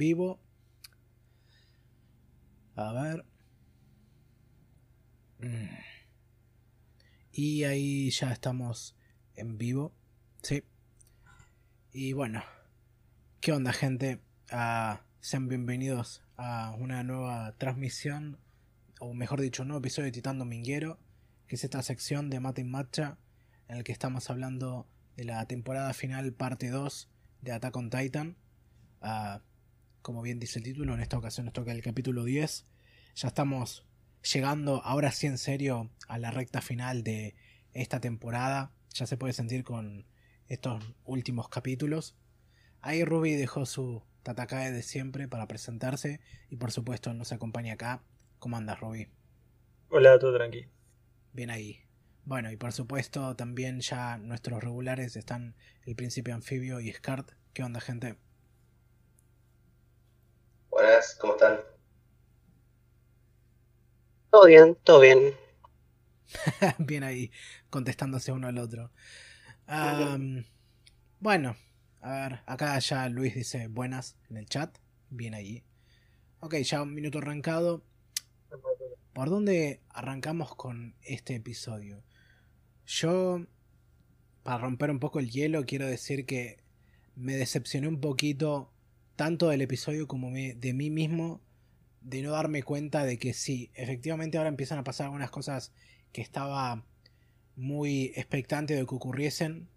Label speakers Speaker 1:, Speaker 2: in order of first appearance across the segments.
Speaker 1: vivo. A ver. Mm. Y ahí ya estamos en vivo. Sí. Y bueno. ¿Qué onda gente? Ah, sean bienvenidos a una nueva transmisión. O mejor dicho, un nuevo episodio de Titán Dominguero. Que es esta sección de Mate Matcha. En el que estamos hablando de la temporada final parte 2 de Attack on Titan. Ah, como bien dice el título, en esta ocasión nos toca el capítulo 10. Ya estamos llegando ahora sí en serio a la recta final de esta temporada. Ya se puede sentir con estos últimos capítulos. Ahí Ruby dejó su Tatakae de siempre para presentarse y por supuesto nos acompaña acá. ¿Cómo andas, Ruby?
Speaker 2: Hola, todo tranqui.
Speaker 1: Bien ahí. Bueno, y por supuesto también ya nuestros regulares están el Príncipe Anfibio y Skart. ¿Qué onda, gente?
Speaker 3: ¿Cómo están?
Speaker 4: Todo bien, todo bien.
Speaker 1: bien ahí, contestándose uno al otro. bueno, a ver, acá ya Luis dice buenas en el chat. Bien ahí. Ok, ya un minuto arrancado. ¿Por dónde arrancamos con este episodio? Yo, para romper un poco el hielo, quiero decir que me decepcioné un poquito tanto del episodio como de mí mismo de no darme cuenta de que sí, efectivamente ahora empiezan a pasar algunas cosas que estaba muy expectante de que ocurriesen,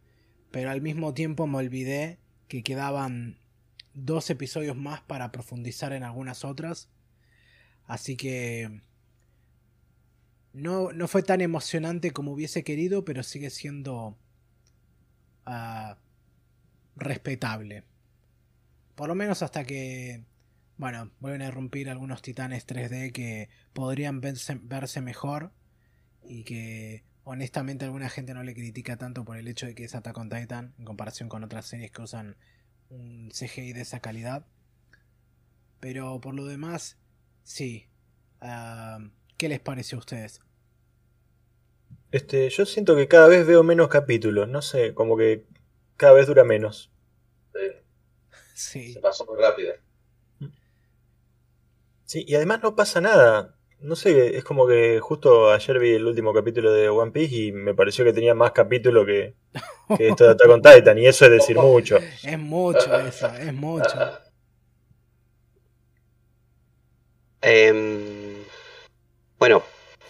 Speaker 1: pero al mismo tiempo me olvidé que quedaban dos episodios más para profundizar en algunas otras. Así que no, no fue tan emocionante como hubiese querido, pero sigue siendo uh, respetable. Por lo menos hasta que, bueno, vuelven a irrumpir algunos titanes 3D que podrían verse, verse mejor y que honestamente alguna gente no le critica tanto por el hecho de que es Attack on Titan en comparación con otras series que usan un CGI de esa calidad. Pero por lo demás, sí. Ah, ¿Qué les parece a ustedes?
Speaker 2: Este, yo siento que cada vez veo menos capítulos, no sé, como que cada vez dura menos.
Speaker 3: Sí. Se pasó muy rápido.
Speaker 2: Sí, y además no pasa nada. No sé, es como que justo ayer vi el último capítulo de One Piece y me pareció que tenía más capítulos que, que esto de Attack on Titan, y eso es decir mucho.
Speaker 1: Es mucho eso, es mucho.
Speaker 4: Em, bueno,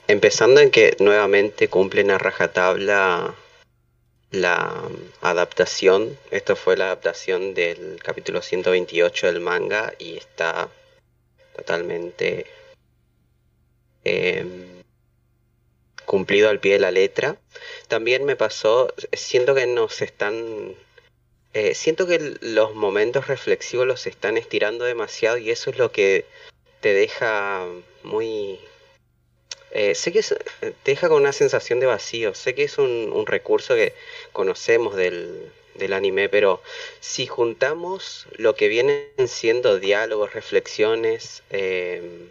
Speaker 4: empezando en que nuevamente cumplen a rajatabla la adaptación. Esto fue la adaptación del capítulo 128 del manga y está totalmente em, cumplido al pie de la letra. También me pasó, siento que nos están... Eh, siento que los momentos reflexivos los están estirando demasiado y eso es lo que te deja muy eh, sé que te deja con una sensación de vacío, sé que es un, recurso que conocemos del, anime, pero si juntamos lo que vienen siendo diálogos, reflexiones, em,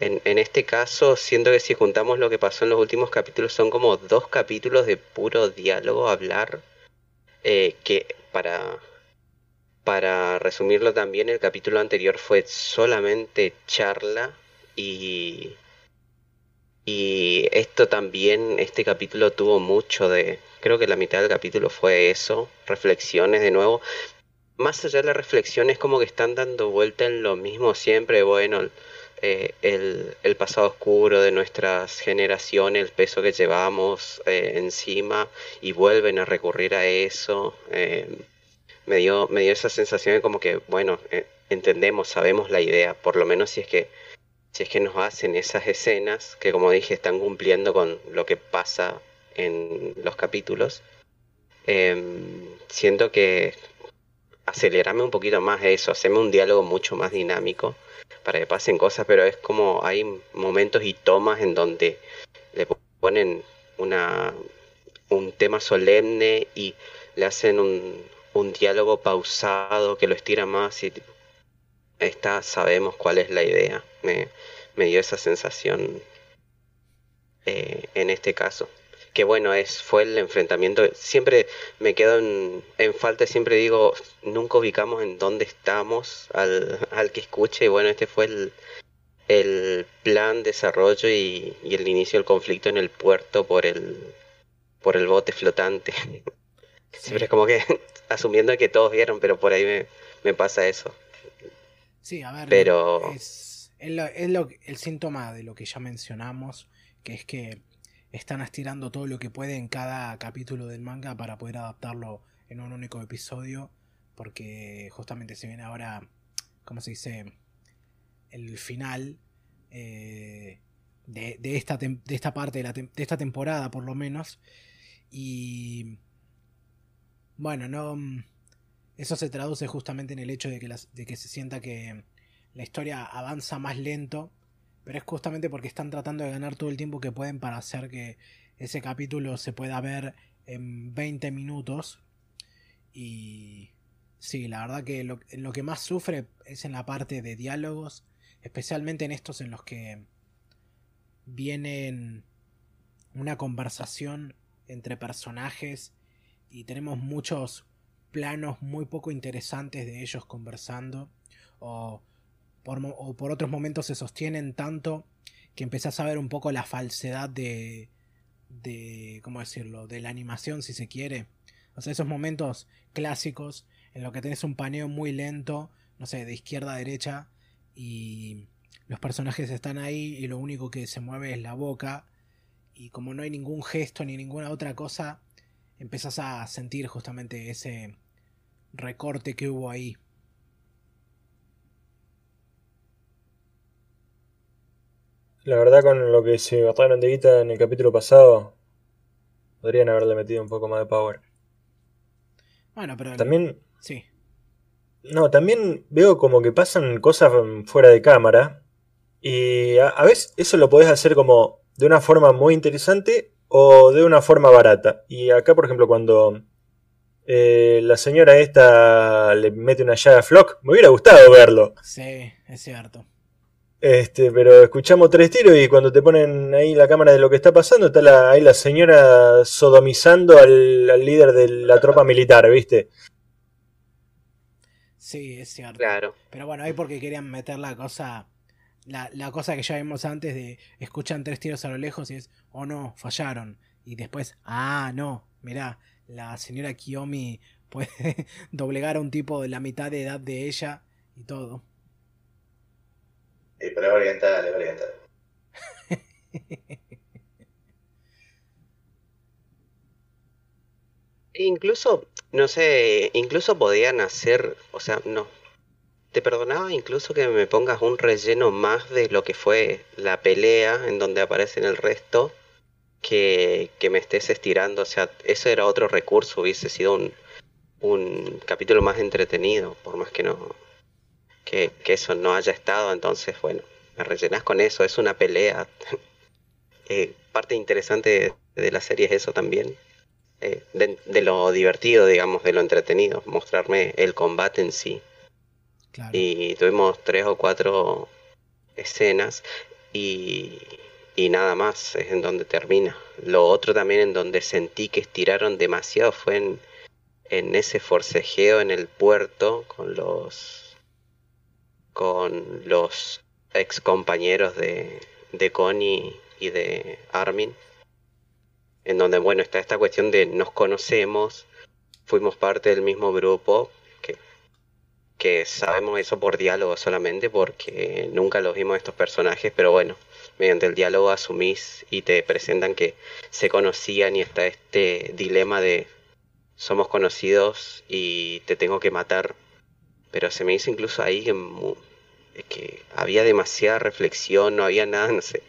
Speaker 4: en, este caso siento que si juntamos lo que pasó en los últimos capítulos son como dos capítulos de puro diálogo, hablar, eh, que para, para resumirlo también el capítulo anterior fue solamente charla y y esto también, este capítulo tuvo mucho de, creo que la mitad del capítulo fue eso, reflexiones de nuevo. Más allá de las reflexiones, como que están dando vuelta en lo mismo siempre, bueno, eh, el, pasado oscuro de nuestras generaciones, el peso que llevamos eh, encima y vuelven a recurrir a eso. Eh, me, dio, me dio esa sensación de como que, bueno, entendemos, sabemos la idea, por lo menos si es que si es que nos hacen esas escenas que como dije están cumpliendo con lo que pasa en los capítulos, em, siento que acelerarme un poquito más eso, hacerme un diálogo mucho más dinámico para que pasen cosas, pero es como hay momentos y tomas en donde le ponen una un tema solemne y le hacen un, un diálogo pausado que lo estira más y esta sabemos cuál es la idea. Me, dio esa sensación eh, en este caso. que bueno, es, fue el enfrentamiento. Siempre me quedo en, en falta, siempre digo, nunca ubicamos en dónde estamos al, al que escuche. Y bueno, este fue el, el plan, desarrollo y, y el inicio del conflicto en el puerto por el, por el bote flotante. Siempre es como que asumiendo que todos vieron, pero por ahí me, me pasa eso.
Speaker 1: Sí, a ver,
Speaker 4: Pero-
Speaker 1: es, es lo- es lo- el síntoma de lo que ya mencionamos, que es que están estirando todo lo que puede en cada capítulo del manga para poder adaptarlo en un único episodio, porque justamente se viene ahora, ¿cómo se dice? El final eh, de, de esta, de esta parte de, la de esta temporada, por lo menos, y bueno, no... Eso se traduce justamente en el hecho de que, de que se sienta que la historia avanza más lento, pero es justamente porque están tratando de ganar todo el tiempo que pueden para hacer que ese capítulo se pueda ver en 20 minutos. Y sí, la verdad que lo, lo que más sufre es en la parte de diálogos, especialmente en estos en los que vienen una conversación entre personajes y tenemos muchos planos muy poco interesantes de ellos conversando o por, o por otros momentos se sostienen tanto que empezás a ver un poco la falsedad de, de ¿cómo decirlo? de la animación si se quiere o sea esos momentos clásicos en los que tenés un paneo muy lento no sé de izquierda a derecha y los personajes están ahí y lo único que se mueve es la boca y como no hay ningún gesto ni ninguna otra cosa empezás a sentir justamente ese recorte que hubo ahí.
Speaker 2: La verdad, con lo que se gastaron de guita en el capítulo pasado, podrían haberle metido un poco más de power.
Speaker 1: Bueno, pero
Speaker 2: También,
Speaker 1: sí,
Speaker 2: no, también veo como que pasan cosas fuera de cámara. Y a, a veces eso lo podés hacer como de una forma muy interesante o de una forma barata. Y acá, por ejemplo, cuando eh, la señora esta le mete una llaga a Flock, me hubiera gustado verlo.
Speaker 1: sí, es cierto.
Speaker 2: Este, pero escuchamos tres tiros y cuando te ponen ahí la cámara de lo que está pasando, está la, ahí la señora sodomizando al, al líder de la tropa militar, ¿viste?
Speaker 1: Sí, es cierto.
Speaker 4: Claro.
Speaker 1: Pero bueno, ahí porque querían meter la cosa, la, la cosa que ya vimos antes de escuchan tres tiros a lo lejos y es, oh no, fallaron. Y después, ah, no, mirá, la señora Kiyomi puede doblegar a un tipo de la mitad de edad de ella y todo.
Speaker 3: Sí, pero es oriental, es oriental.
Speaker 4: E incluso, no sé, incluso podían hacer, o sea, no. Te perdonaba incluso que me pongas un relleno más de lo que fue la pelea en donde aparecen el resto, que, que me estés estirando. O sea, eso era otro recurso, hubiese sido un, un capítulo más entretenido, por más que no, que, que eso no haya estado. Entonces, bueno, me rellenás con eso, es una pelea. Eh, parte interesante de, la serie es eso también eh, de lo divertido, digamos, de lo entretenido, mostrarme el combate en sí. Y tuvimos tres o cuatro escenas y, y nada más es en donde termina. Lo otro también en donde sentí que estiraron demasiado fue en, en ese forcejeo en el puerto con los con los ex compañeros de, de Connie y de Armin en donde, bueno, está esta cuestión de nos conocemos, fuimos parte del mismo grupo, que, sabemos eso por diálogo solamente, porque nunca los vimos estos personajes, pero bueno, mediante el diálogo asumís y te presentan que se conocían y está este dilema de somos conocidos y te tengo que matar, pero se me hizo incluso ahí que, que había demasiada reflexión, no había nada, no sé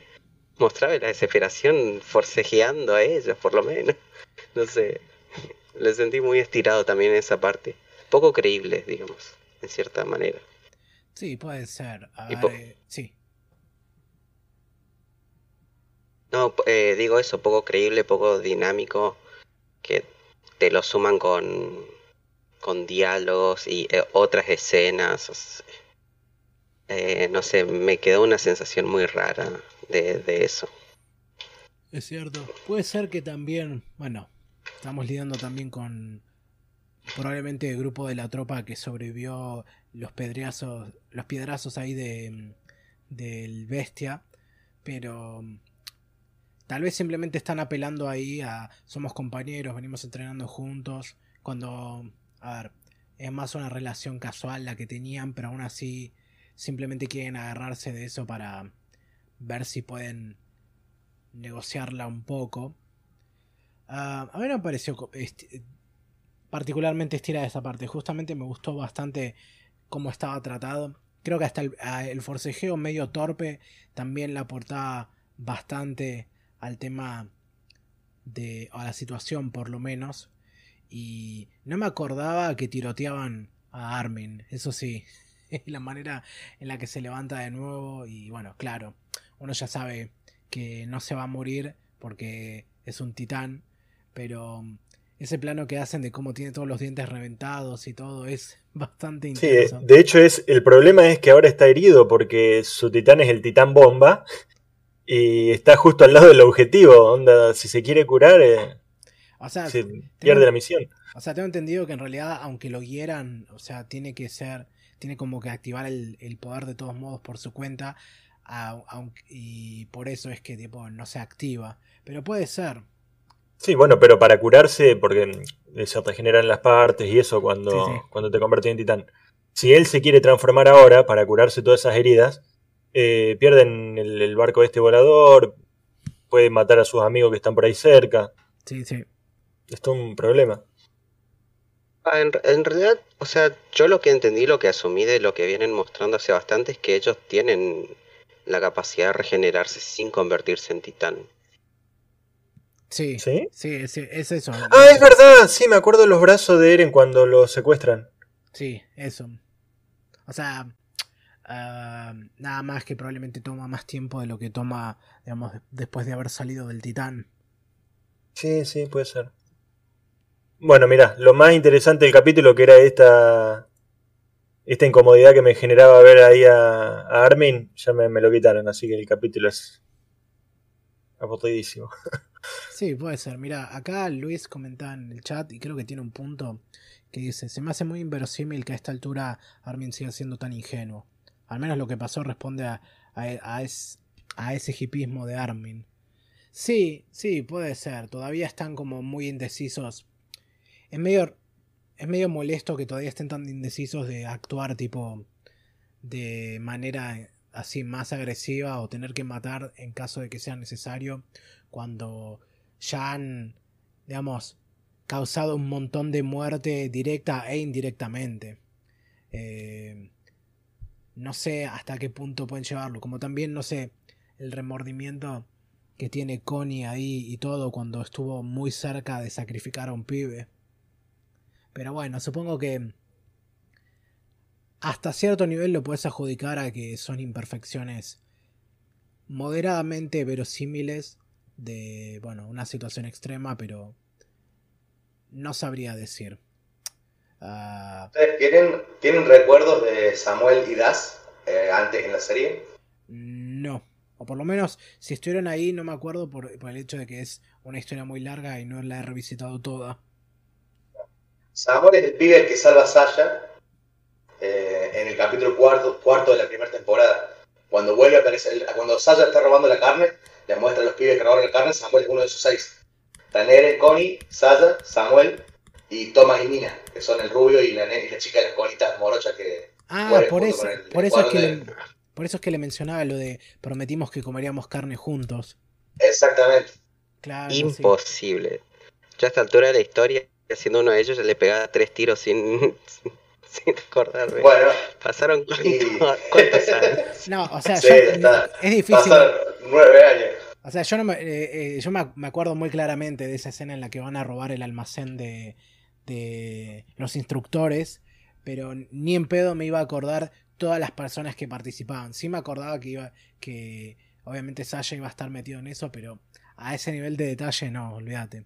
Speaker 4: mostraba la desesperación forcejeando a ellos, por lo menos. No sé, le sentí muy estirado también en esa parte. Poco creíble, digamos, en cierta manera.
Speaker 1: Sí, puede ser. A ver, eh, sí.
Speaker 4: No, eh, digo eso, poco creíble, poco dinámico, que te lo suman con, con diálogos y eh, otras escenas. o sea, eh, no sé, me quedó una sensación muy rara de, de eso.
Speaker 1: Es cierto. Puede ser que también, bueno, estamos lidiando también con probablemente el grupo de la tropa que sobrevivió los pedrazos, los piedrazos ahí de del bestia, pero tal vez simplemente están apelando ahí a somos compañeros, venimos entrenando juntos, cuando a ver, es más una relación casual la que tenían, pero aún así simplemente quieren agarrarse de eso para ver si pueden negociarla un poco. Ah, a mí me pareció particularmente estirada esa parte. Justamente me gustó bastante cómo estaba tratado. Creo que hasta el, forcejeo medio torpe también la aportaba bastante al tema de. a la situación por lo menos. Y no me acordaba que tiroteaban a Armin, eso sí. la manera en la que se levanta de nuevo y bueno, claro, uno ya sabe que no se va a morir porque es un titán, pero ese plano que hacen de cómo tiene todos los dientes reventados y todo es bastante
Speaker 2: intenso. Sí, de hecho es el problema es que ahora está herido porque su titán es el titán bomba y está justo al lado del objetivo, onda, si se quiere curar eh,
Speaker 1: o sea,
Speaker 2: pierde la misión.
Speaker 1: O sea, tengo entendido que en realidad aunque lo hieran, o sea, tiene que ser tiene como que activar el, poder de todos modos por su cuenta. y por eso es que tipo, no se activa. Pero puede ser.
Speaker 2: Sí, bueno, pero para curarse, porque se regeneran las partes y eso cuando, cuando te conviertes en titán. Si él se quiere transformar ahora para curarse todas esas heridas, eh, pierden el, barco de este volador, puede matar a sus amigos que están por ahí cerca.
Speaker 1: Sí, sí.
Speaker 2: Esto es un problema.
Speaker 4: Ah, en, realidad, o sea, yo lo que entendí, lo que asumí de lo que vienen mostrando hace bastante es que ellos tienen la capacidad de regenerarse sin convertirse en titán.
Speaker 1: Sí, sí, sí, es, eso.
Speaker 2: Ah, es verdad, sí, me acuerdo de los brazos de Eren cuando lo secuestran.
Speaker 1: Sí, eso. O sea, ah, nada más que probablemente toma más tiempo de lo que toma, digamos, después de haber salido del titán.
Speaker 2: Sí, sí, puede ser. Bueno, mira, lo más interesante del capítulo que era esta esta incomodidad que me generaba ver ahí a, Armin, ya me, lo quitaron, así que el capítulo es aburridísimo.
Speaker 1: Sí, puede ser. Mira, acá Luis comentaba en el chat y creo que tiene un punto que dice, se me hace muy inverosímil que a esta altura Armin siga siendo tan ingenuo. Al menos lo que pasó responde a, a, a ese hipismo de Armin. Sí, sí, puede ser. Todavía están como muy indecisos es medio, es medio molesto que todavía estén tan indecisos de actuar tipo de manera así más agresiva o tener que matar en caso de que sea necesario cuando ya han, digamos, causado un montón de muerte directa e indirectamente. Eh, no sé hasta qué punto pueden llevarlo, como también no sé el remordimiento que tiene Connie ahí y todo cuando estuvo muy cerca de sacrificar a un pibe. Pero bueno, supongo que hasta cierto nivel lo puedes adjudicar a que son imperfecciones moderadamente verosímiles de, bueno, una situación extrema, pero no sabría decir.
Speaker 3: Ah, ¿Tienen, ¿Tienen recuerdos de Samuel y Das eh, antes en la serie?
Speaker 1: No. O por lo menos, si estuvieron ahí, no me acuerdo por, por el hecho de que es una historia muy larga y no la he revisitado toda.
Speaker 3: Samuel es el pibe que salva a Sasha eh, en el capítulo cuarto, cuarto de la primera temporada. Cuando vuelve a aparecer, cuando Sasha está robando la carne, le muestra a los pibes que robaron la carne, Samuel es uno de esos seis. Están Eren, Connie, Sasha, Samuel y Thomas y Nina, que son el rubio y la, chica de las colitas morochas que...
Speaker 1: Ah, por eso, por eso es que... Le, por eso es que le mencionaba lo de prometimos que comeríamos carne juntos.
Speaker 3: Exactamente.
Speaker 4: Claro, Imposible. Ya a esta altura de la historia siendo uno de ellos, le pegaba tres tiros sin, sin acordarme.
Speaker 3: Bueno,
Speaker 4: pasaron cuántos,
Speaker 1: años. No, o sea, es difícil.
Speaker 3: nueve años.
Speaker 1: O sea, yo, no me, eh, eh, yo me acuerdo muy claramente de esa escena en la que van a robar el almacén de, de los instructores, pero ni en pedo me iba a acordar todas las personas que participaban. Sí me acordaba que iba que obviamente Sasha iba a estar metido en eso, pero a ese nivel de detalle no, olvídate.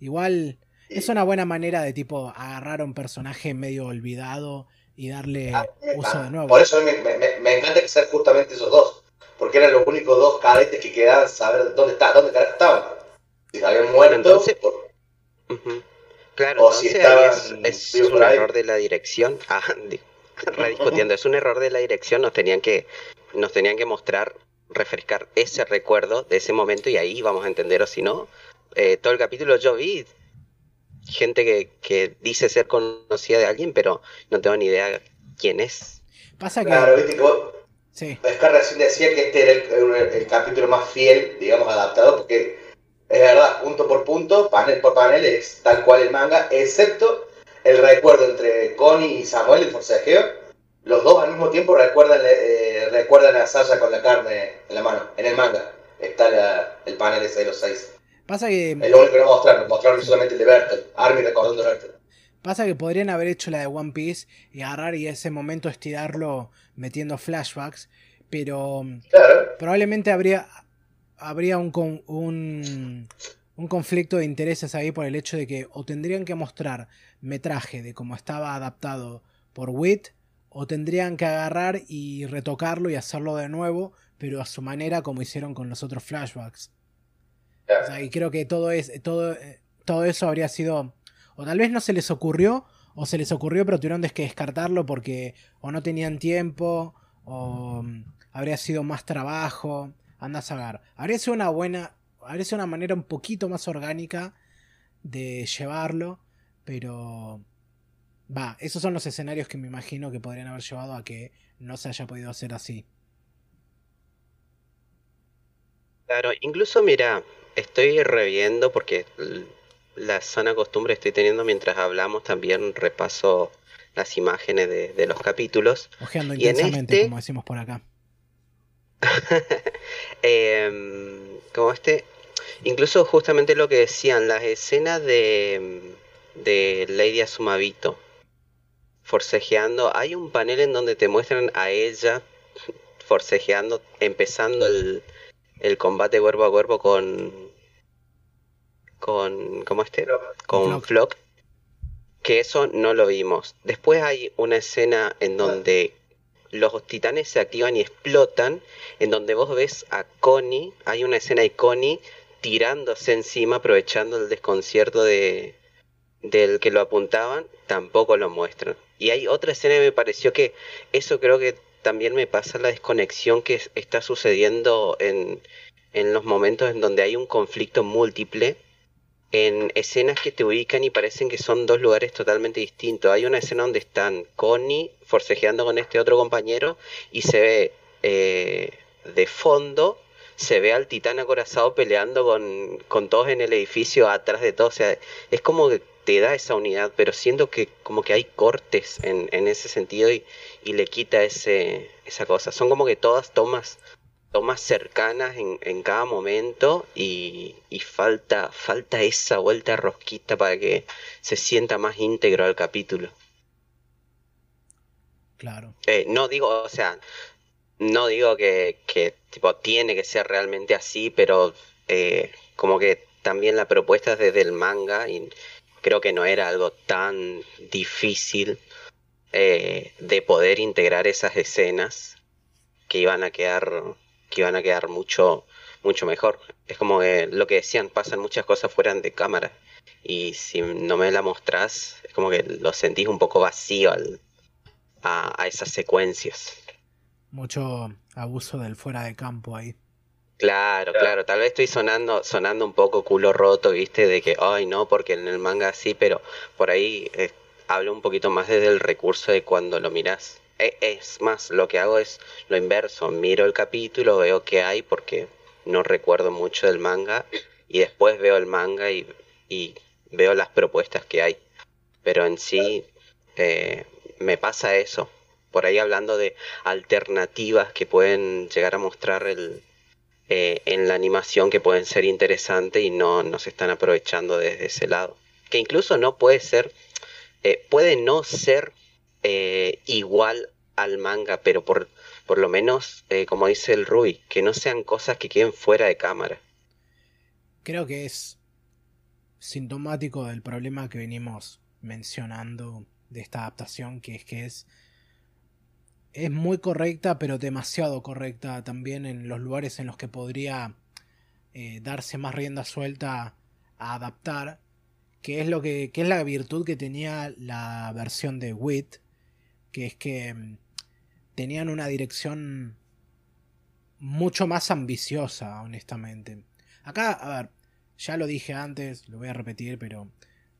Speaker 1: Igual es una buena manera de tipo agarrar a un personaje medio olvidado y darle ah, uso de nuevo.
Speaker 3: Por eso me, encanta que sean justamente esos dos. porque eran los únicos dos cadetes que quedaban saber dónde está, dónde carajo estaban. Si habían muerto.
Speaker 4: Entonces-
Speaker 3: por-.
Speaker 4: Claro,
Speaker 3: O si
Speaker 4: entonces es,
Speaker 3: estaban
Speaker 4: es
Speaker 3: vivos
Speaker 4: un error de la dirección. Ah, di- rediscutiendo, es un error de la dirección. Nos tenían que, nos tenían que mostrar, refrescar ese recuerdo de ese momento y ahí vamos a entender, o si no, eh, todo el capítulo yo vi gente que, que dice ser conocida de alguien, pero no tengo ni idea quién es.
Speaker 1: Pasa que.
Speaker 3: Claro, viste que vos,
Speaker 1: Sí,
Speaker 3: Scar recién decía que este era el, el- el capítulo más fiel, digamos, adaptado, porque es verdad, punto por punto, panel por panel, es tal cual el manga, excepto el recuerdo entre Connie y Samuel, el forcejeo. Los dos al mismo tiempo recuerdan, eh, recuerdan a Sasha con la carne en la mano. En el manga está la- el panel ese de los seis.
Speaker 1: Pasa que.
Speaker 3: Es lo único que no mostraron, mostraron solamente el de Bertel, Armin recordando a Bertel.
Speaker 1: Pasa que podrían haber hecho la de One Piece y agarrar y ese momento estirarlo metiendo flashbacks, pero mm,
Speaker 3: Claro,
Speaker 1: probablemente habría, habría un, un, un conflicto de intereses ahí por el hecho de que o tendrían que mostrar metraje de cómo estaba adaptado por Wit, o tendrían que agarrar y retocarlo y hacerlo de nuevo, pero a su manera como hicieron con los otros flashbacks. O
Speaker 3: claro.
Speaker 1: sea, y creo que todo, es, todo, eh, todo eso habría sido. O tal vez no se les ocurrió, o se les ocurrió, pero tuvieron que descartarlo porque o no tenían tiempo, o mm, habría sido más trabajo. Anda a saber. Habría sido una buena. Habría sido una manera un poquito más orgánica de llevarlo, pero. Va, esos son los escenarios que me imagino que podrían haber llevado a que no se haya podido hacer así.
Speaker 4: Claro, incluso mira, estoy reviendo porque la sana costumbre estoy teniendo mientras hablamos, también repaso las imágenes de, de los capítulos.
Speaker 1: Ojeando
Speaker 4: Y en
Speaker 1: intensamente,
Speaker 4: este-
Speaker 1: como decimos por acá.
Speaker 4: Em, como este, incluso justamente lo que decían, las escenas de, de Lady Asumabito forcejeando, hay un panel en donde te muestran a ella forcejeando, empezando el, el combate cuerpo a cuerpo con, con, ¿cómo este? Con
Speaker 1: Flock.
Speaker 4: Flock, que eso no lo vimos. Después hay una escena en donde los titanes se activan y explotan, en donde vos ves a Connie, hay una escena de Connie tirándose encima, aprovechando el desconcierto de, del que lo apuntaban, tampoco lo muestran. Y hay otra escena que me pareció que eso creo que también me pasa la desconexión que es- está sucediendo en, en los momentos en donde hay un conflicto múltiple en escenas que te ubican y parecen que son dos lugares totalmente distintos. Hay una escena donde están Connie forcejeando con este otro compañero y se ve eh, de fondo, se ve al titán acorazado peleando con, con todos en el edificio atrás de todo. O sea, es como que te da esa unidad, pero siento que como que hay cortes en, en ese sentido y, y le quita ese, esa cosa. Son como que todas tomas tomas cercanas en, en cada momento y, y falta, falta esa vuelta rosquita para que se sienta más íntegro al capítulo.
Speaker 1: Claro.
Speaker 4: Eh, no digo, o sea, no digo que, que tipo tiene que ser realmente así, pero eh, como que también la propuesta es desde el manga y creo que no era algo tan difícil eh, de poder integrar esas escenas que iban a quedar que iban a quedar mucho mucho mejor. Es como que lo que decían, pasan muchas cosas fuera de cámara y si no me la mostrás, es como que lo sentís un poco vacío a, a esas secuencias.
Speaker 1: Mucho abuso del fuera de campo ahí.
Speaker 4: Claro,
Speaker 3: Claro.
Speaker 4: claro, tal vez estoy sonando, sonando un poco culo roto, viste, de que, ay, no, porque en el manga sí, pero por ahí eh, hablo un poquito más desde el recurso de cuando lo mirás. E- es más, lo que hago es lo inverso, miro el capítulo, veo qué hay, porque no recuerdo mucho del manga, y después veo el manga y, y veo las propuestas que hay. Pero en sí, eh, me pasa eso. Por ahí hablando de alternativas que pueden llegar a mostrar el, eh, en la animación que pueden ser interesantes y no, no se están aprovechando desde ese lado. Que incluso no puede ser, eh, puede no ser eh, igual al manga, pero por, por lo menos, como dice el Rui, que no sean cosas que queden fuera de cámara.
Speaker 1: Creo que es sintomático del problema que venimos mencionando de esta adaptación, que es que es es muy correcta, pero demasiado correcta también en los lugares en los que podría eh, darse más rienda suelta a adaptar, que es lo que, que es la virtud que tenía la versión de Wit, que es que mm, tenían una dirección mucho más ambiciosa, honestamente. Acá, a ver, ya lo dije antes, lo voy a repetir, pero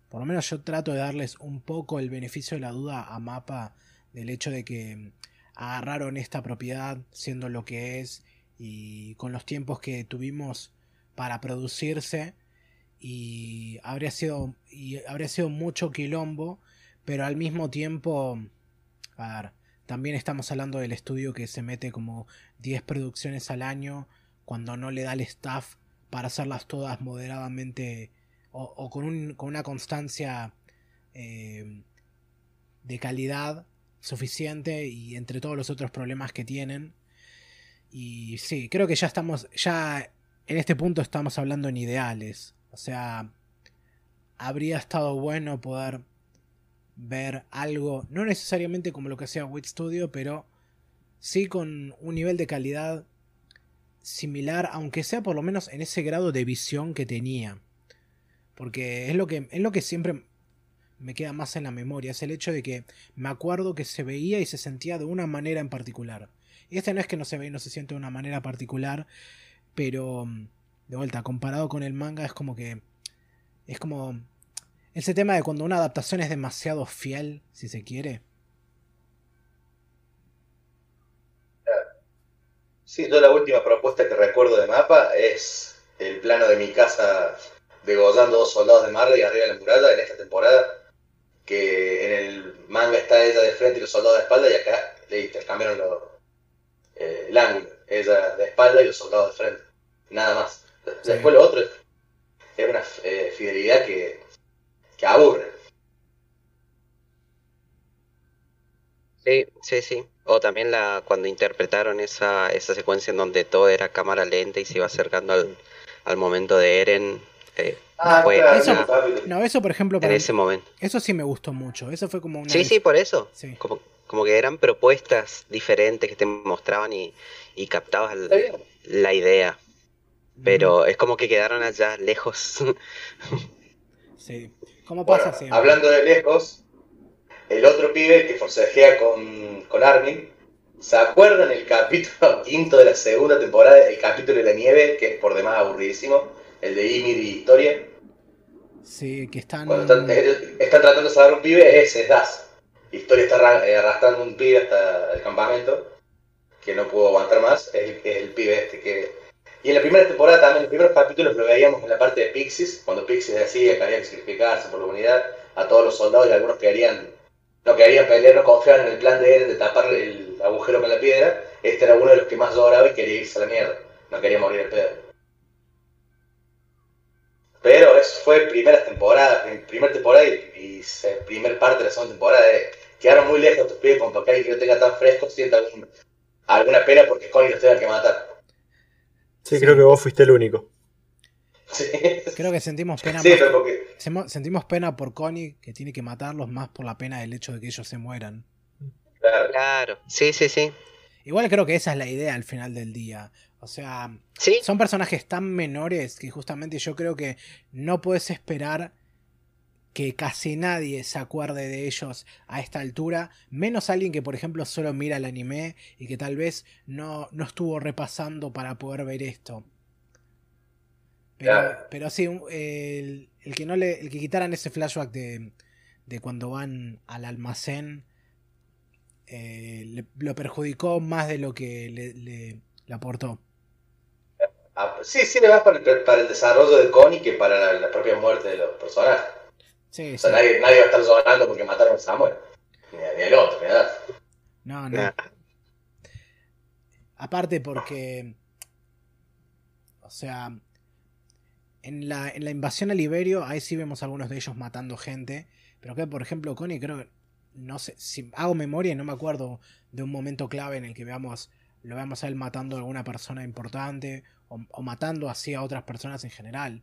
Speaker 1: por lo menos yo trato de darles un poco el beneficio de la duda a Mapa del hecho de que mm, agarraron esta propiedad siendo lo que es y con los tiempos que tuvimos para producirse y habría sido y habría sido mucho quilombo, pero al mismo tiempo a ver, también estamos hablando del estudio que se mete como 10 producciones al año cuando no le da el staff para hacerlas todas moderadamente o, con, una constancia eh, de calidad suficiente y entre todos los otros problemas que tienen. Y sí, creo que ya estamos, ya en este punto estamos hablando en ideales. O sea, habría estado bueno poder ver algo, no necesariamente como lo que hacía Wit Studio, pero sí con un nivel de calidad similar, aunque sea por lo menos en ese grado de visión que tenía. Porque es lo que, es lo que siempre me queda más en la memoria, es el hecho de que me acuerdo que se veía y se sentía de una manera en particular. Y este no es que no se ve y no se siente de una manera particular, pero de vuelta, comparado con el manga es como que es como ese tema de cuando una adaptación es demasiado fiel, si se quiere.
Speaker 3: Sí, yo la última propuesta que recuerdo de mapa es el plano de mi casa degollando dos soldados de Marley arriba de la muralla en esta temporada. Que en el manga está ella de frente y los soldados de espalda y acá le intercambiaron eh, el ángulo. Ella de espalda y los soldados de frente. Nada más. Después lo otro es una eh, fidelidad que que aburre.
Speaker 4: Sí, sí, sí. O también la cuando interpretaron esa, esa secuencia en donde todo era cámara lenta y se iba acercando al, al momento de Eren. Eh,
Speaker 1: ah, eso, no, eso por ejemplo
Speaker 4: en ese momento.
Speaker 1: Eso sí me gustó mucho. Eso fue como una.
Speaker 4: Sí, sí, por eso. Como, como que eran propuestas diferentes que te mostraban y, y captabas la idea. Pero es como que quedaron allá lejos.
Speaker 1: sí. ¿Cómo pasa
Speaker 3: Hablando de lejos, el otro pibe que forcejea con, con Armin, ¿se acuerdan el capítulo quinto de la segunda temporada, el capítulo de la nieve, que es por demás aburridísimo, el de Ymir y Historia?
Speaker 1: Sí, que están...
Speaker 3: Cuando están, tratando de salvar un pibe, ese es Das. Historia está eh, arrastrando un pibe hasta el campamento, que no pudo aguantar más, es el pibe este que y en la primera temporada también, en los primeros capítulos lo veíamos en la parte de Pixies, cuando Pixies decía que había que sacrificarse por la humanidad a todos los soldados y algunos querían, no querían pelear, no confiaban en el plan de Eren de tapar el agujero con la piedra. Este era uno de los que más lloraba y quería irse a la mierda, no quería morir el pedo. Pero eso fue primera temporada, primera temporada y, primer parte de la segunda temporada. Eh. Quedaron muy lejos tus pies con que que no tenga tan fresco, sienta alguna pena porque Connie los tenga que matar.
Speaker 2: Sí, creo que vos fuiste el único.
Speaker 1: Creo que sentimos pena. sentimos pena por Connie, que tiene que matarlos más por la pena del hecho de que ellos se mueran.
Speaker 4: Claro, sí, sí, sí.
Speaker 1: Igual creo que esa es la idea al final del día. O sea, son personajes tan menores que justamente yo creo que no puedes esperar que casi nadie se acuerde de ellos a esta altura, menos alguien que por ejemplo solo mira el anime y que tal vez no, no estuvo repasando para poder ver esto. Pero, pero sí, el, que no le, el que quitaran ese flashback de, de cuando van al almacén eh, lo perjudicó más de lo que le, le, aportó.
Speaker 3: Ah, sí, sí, más para el, para el desarrollo de Connie que para la propia muerte de los personajes.
Speaker 1: Sí,
Speaker 3: o sea, nadie, nadie, va a estar sonando porque mataron a Samuel. Ni, ni el otro, ni
Speaker 1: No, no. Aparte porque. O sea. En la, en la invasión a Liberio, ahí sí vemos algunos de ellos matando gente. Pero que, por ejemplo, Connie, creo No sé. Si hago memoria y no me acuerdo de un momento clave en el que veamos. Lo veamos a él matando a alguna persona importante. O, o matando así a otras personas en general.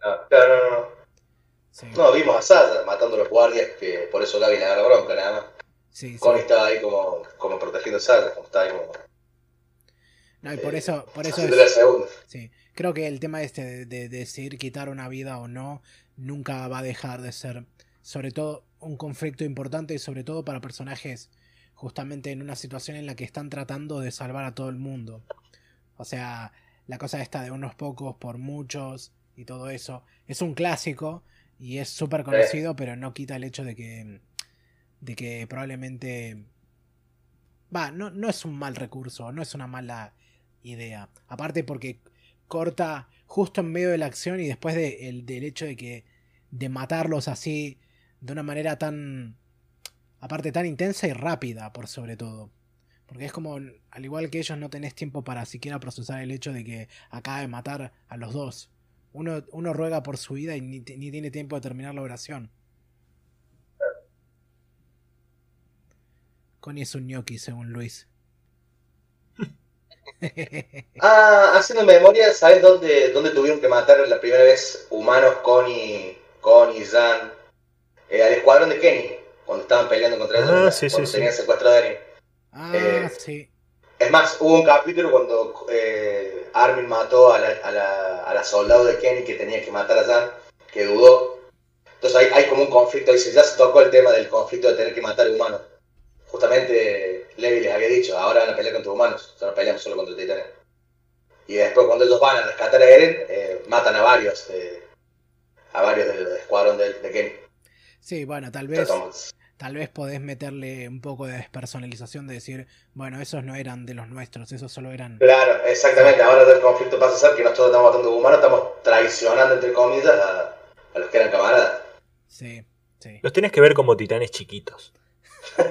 Speaker 3: No, claro, no, no. No, vimos a Sada matando a los guardias, que por eso Gaby le agarra bronca nada más.
Speaker 1: Sí, sí.
Speaker 3: Connie estaba ahí como, como protegiendo a Sasha, como estaba ahí como
Speaker 1: No, y por
Speaker 3: eh,
Speaker 1: eso, por eso es, sí. Creo que el tema este de, de decidir quitar una vida o no nunca va a dejar de ser, sobre todo, un conflicto importante y sobre todo para personajes justamente en una situación en la que están tratando de salvar a todo el mundo. O sea, la cosa esta de unos pocos por muchos y todo eso. Es un clásico y es súper conocido, pero no quita el hecho de que, de que probablemente... Va, no, no es un mal recurso, no es una mala idea. Aparte porque corta justo en medio de la acción y después de, el, del hecho de que de matarlos así de una manera tan aparte tan intensa y rápida por sobre todo. Porque es como al igual que ellos no tenés tiempo para siquiera procesar el hecho de que acaba de matar a los dos. Uno, uno ruega por su vida y ni, ni tiene tiempo de terminar la oración. Connie es un gnocchi según Luis.
Speaker 3: Ah, haciendo memoria, ¿sabes dónde, dónde tuvieron que matar la primera vez humanos Connie, Connie, Zan? Eh, al escuadrón de Kenny, cuando estaban peleando contra ellos,
Speaker 2: Ah,
Speaker 3: cuando
Speaker 2: sí, sí, sí.
Speaker 3: tenían secuestrado a Erin.
Speaker 1: ah
Speaker 3: Eh,
Speaker 1: sí
Speaker 3: Es más, hubo un capítulo cuando eh, Armin mató a la, a, la, a la soldado de Kenny que tenía que matar a Zan, que dudó. Entonces hay, hay como un conflicto, dice, ya se tocó el tema del conflicto de tener que matar humanos. Justamente Levi les había dicho, ahora van a pelear contra humanos, ahora peleamos solo contra titanes. Y después cuando ellos van a rescatar a Eren, eh, matan a varios, eh, a varios del escuadrón de, de Kenny.
Speaker 1: Sí bueno tal vez Tal vez podés meterle un poco de despersonalización de decir, bueno, esos no eran de los nuestros, esos solo eran...
Speaker 3: Claro, exactamente. Ahora el conflicto pasa a ser que nosotros estamos matando humanos, estamos traicionando, entre comillas, a, a los que eran camaradas.
Speaker 1: Sí, sí.
Speaker 2: Los tienes que ver como titanes chiquitos.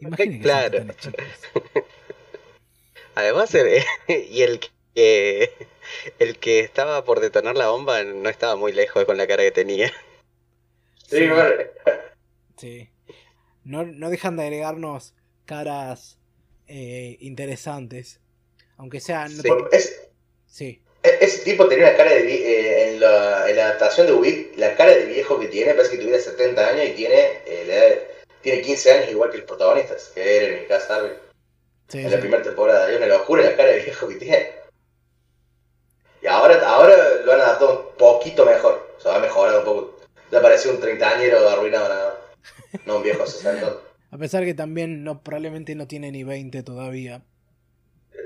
Speaker 1: Imaginen que
Speaker 4: Claro.
Speaker 1: son titanes chicos.
Speaker 4: Además, el- y el que el que estaba por detonar la bomba no estaba muy lejos con la cara que tenía.
Speaker 3: Sí,
Speaker 1: Sí. No, no dejan de agregarnos caras eh, interesantes. Aunque sea... no
Speaker 4: Sí.
Speaker 3: es-
Speaker 1: sí.
Speaker 3: e- ese tipo tenía una cara de... eh, en, la, en la adaptación de Wick, la cara de viejo que tiene, parece que tuviera 70 años y tiene, eh, la edad tiene 15 años igual que los protagonistas, que Eren y Cass Armin,
Speaker 1: sí,
Speaker 3: en la primera temporada. Es una locura la cara de viejo que tiene. Y ahora, ahora lo han adaptado un poquito mejor. O sea, ha mejorado un poco. Ya parecía un treintañero arruinado nada más. No un viejo 60.
Speaker 1: A pesar que también no, probablemente no tiene ni 20 todavía.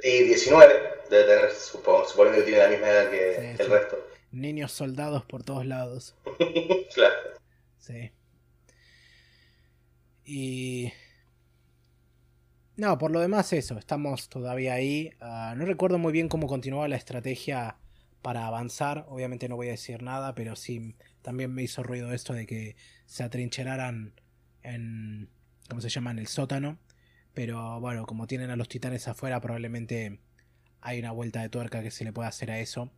Speaker 3: Y 19 debe tener, supongo, suponiendo que tiene la misma edad que
Speaker 1: Sí,
Speaker 3: el
Speaker 1: sí.
Speaker 3: resto.
Speaker 1: Niños soldados por todos lados.
Speaker 3: claro.
Speaker 1: Sí. Y... No, por lo demás eso, estamos todavía ahí. Ah, no recuerdo muy bien cómo continuaba la estrategia para avanzar. Obviamente no voy a decir nada, pero sí también me hizo ruido esto de que se atrincheraran en... ¿Cómo se llama? En el sótano. Pero bueno, como tienen a los titanes afuera, probablemente hay una vuelta de tuerca que se le puede hacer a eso.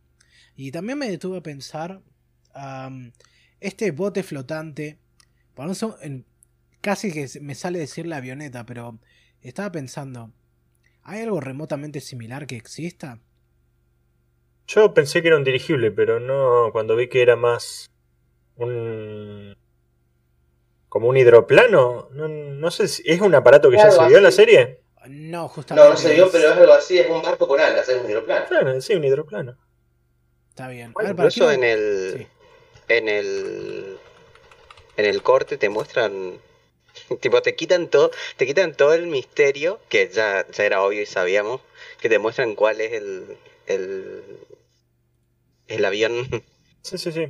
Speaker 1: Y también me detuve a pensar... este bote flotante... Por seg- en- casi que me sale decir la avioneta, pero estaba pensando... ¿Hay algo remotamente similar que exista?
Speaker 2: Yo pensé que era un dirigible, pero no. Cuando vi que era más. un. como un hidroplano. No, no sé si. ¿Es un aparato que ya se vio en la serie?
Speaker 1: No, justamente.
Speaker 3: No, no se vio,
Speaker 1: es-
Speaker 3: pero es algo así, es un barco con alas, es un hidroplano.
Speaker 2: Claro, sí, un hidroplano.
Speaker 1: Está bien. A
Speaker 4: Bueno,
Speaker 1: ver, ¿para
Speaker 4: incluso en el
Speaker 1: Sí.
Speaker 4: en el en el corte te muestran tipo te quitan todo te quitan todo el misterio que ya, ya era obvio y sabíamos que te muestran cuál es el el el avión
Speaker 2: Sí, sí, sí.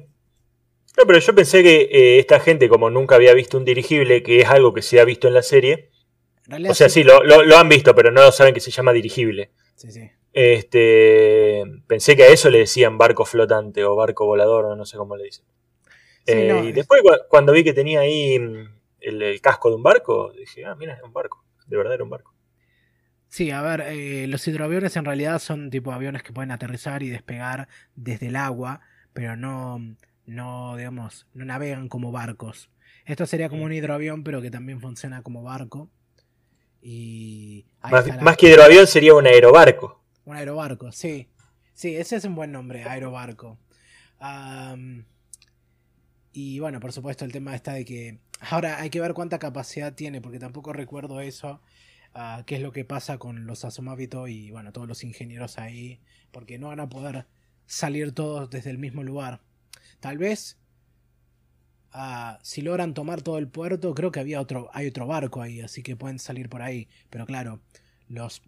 Speaker 2: No, pero yo pensé que eh, esta gente, como nunca había visto un dirigible, que es algo que se ha visto en la serie.
Speaker 1: En
Speaker 2: O sea, sí, lo, lo- lo han visto, pero no saben que se llama dirigible.
Speaker 1: Sí, sí.
Speaker 2: Este, pensé que a eso le decían barco flotante o barco volador, o no sé cómo le dicen.
Speaker 1: Sí,
Speaker 2: Eh,
Speaker 1: no,
Speaker 2: y
Speaker 1: es-
Speaker 2: después cu- cuando vi que tenía ahí mm, el, el casco de un barco, dije, ah, mira, es un barco. De verdad era un barco.
Speaker 1: Sí, a ver, eh, los hidroaviones en realidad son tipo aviones que pueden aterrizar y despegar desde el agua, pero no, no, digamos, no navegan como barcos. Esto sería como un hidroavión, pero que también funciona como barco. Y
Speaker 2: Más,
Speaker 1: está la-
Speaker 2: más que hidroavión sería un aerobarco.
Speaker 1: Un aerobarco, sí. Sí, ese es un buen nombre, aerobarco. Y bueno, por supuesto, el tema está de que. Ahora hay que ver cuánta capacidad tiene, porque tampoco recuerdo eso. Qué es lo que pasa con los Asomabito y bueno, todos los ingenieros ahí. Porque no van a poder salir todos desde el mismo lugar. Tal vez. ah, si logran tomar todo el puerto, creo que había otro, hay otro barco ahí, así que pueden salir por ahí. Pero claro, los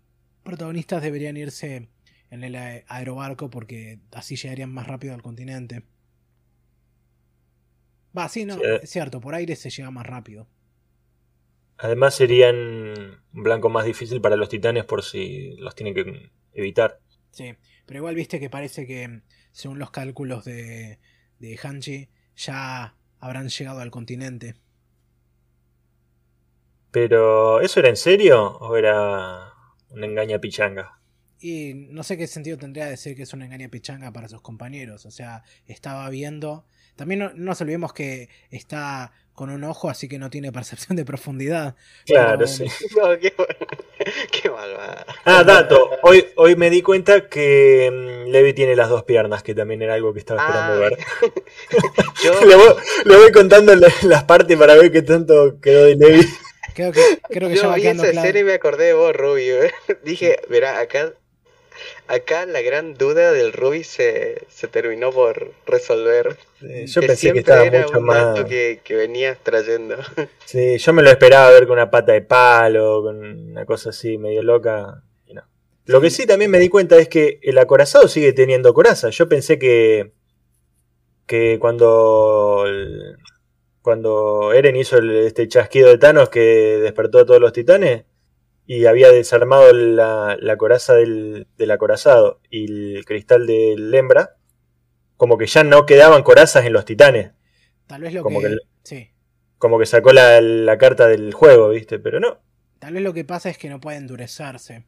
Speaker 1: protagonistas deberían irse en el ae- aerobarco porque así llegarían más rápido al continente. Va, sí, no,
Speaker 2: Sí.
Speaker 1: es cierto, por aire se llega más rápido.
Speaker 2: Además serían un blanco más difícil para los titanes por si los tienen que evitar.
Speaker 1: Sí, pero igual viste que parece que, según los cálculos de, de Hanchi, ya habrán llegado al continente.
Speaker 2: Pero, ¿eso era en serio o era una engaña pichanga?
Speaker 1: Y no sé qué sentido tendría decir que es una engaña pichanga para sus compañeros. O sea, estaba viendo. También no, no nos olvidemos que está con un ojo, así que no tiene percepción de profundidad.
Speaker 2: Claro,
Speaker 1: Pero-
Speaker 2: sí.
Speaker 4: No, qué, qué malvada.
Speaker 2: Ah, dato. Hoy, hoy me di cuenta que mm, Levi tiene las dos piernas, que también era algo que estaba esperando
Speaker 4: Ah,
Speaker 2: ver.
Speaker 4: Yo,
Speaker 2: le, voy, le voy contando la- las partes para ver qué tanto quedó de Levi.
Speaker 1: Creo que, creo que ya
Speaker 4: yo
Speaker 1: va
Speaker 4: vi
Speaker 1: quedando
Speaker 4: esa
Speaker 1: claro.
Speaker 4: escena y me acordé de vos, Rubio. ¿eh? Dije, verá, acá, acá la gran duda del Ruby se, se terminó por resolver.
Speaker 2: Eh, Yo
Speaker 4: que
Speaker 2: pensé que estaba
Speaker 4: era
Speaker 2: mucho
Speaker 4: un
Speaker 2: más.
Speaker 4: que, que venías trayendo.
Speaker 2: Sí, yo me lo esperaba ver con una pata de palo, con una cosa así medio loca. Y no. Lo que sí también me di cuenta es que el acorazado sigue teniendo coraza. Yo pensé que. que cuando. el- cuando Eren hizo el- este chasquido de Thanos que despertó a todos los titanes y había desarmado la, la coraza del, del acorazado y el cristal del hembra, como que ya no quedaban corazas en los titanes.
Speaker 1: Tal vez lo
Speaker 2: como
Speaker 1: que. Sí.
Speaker 2: Como que sacó la, la carta del juego, ¿viste? Pero no.
Speaker 1: Tal vez lo que pasa es que no puede endurecerse.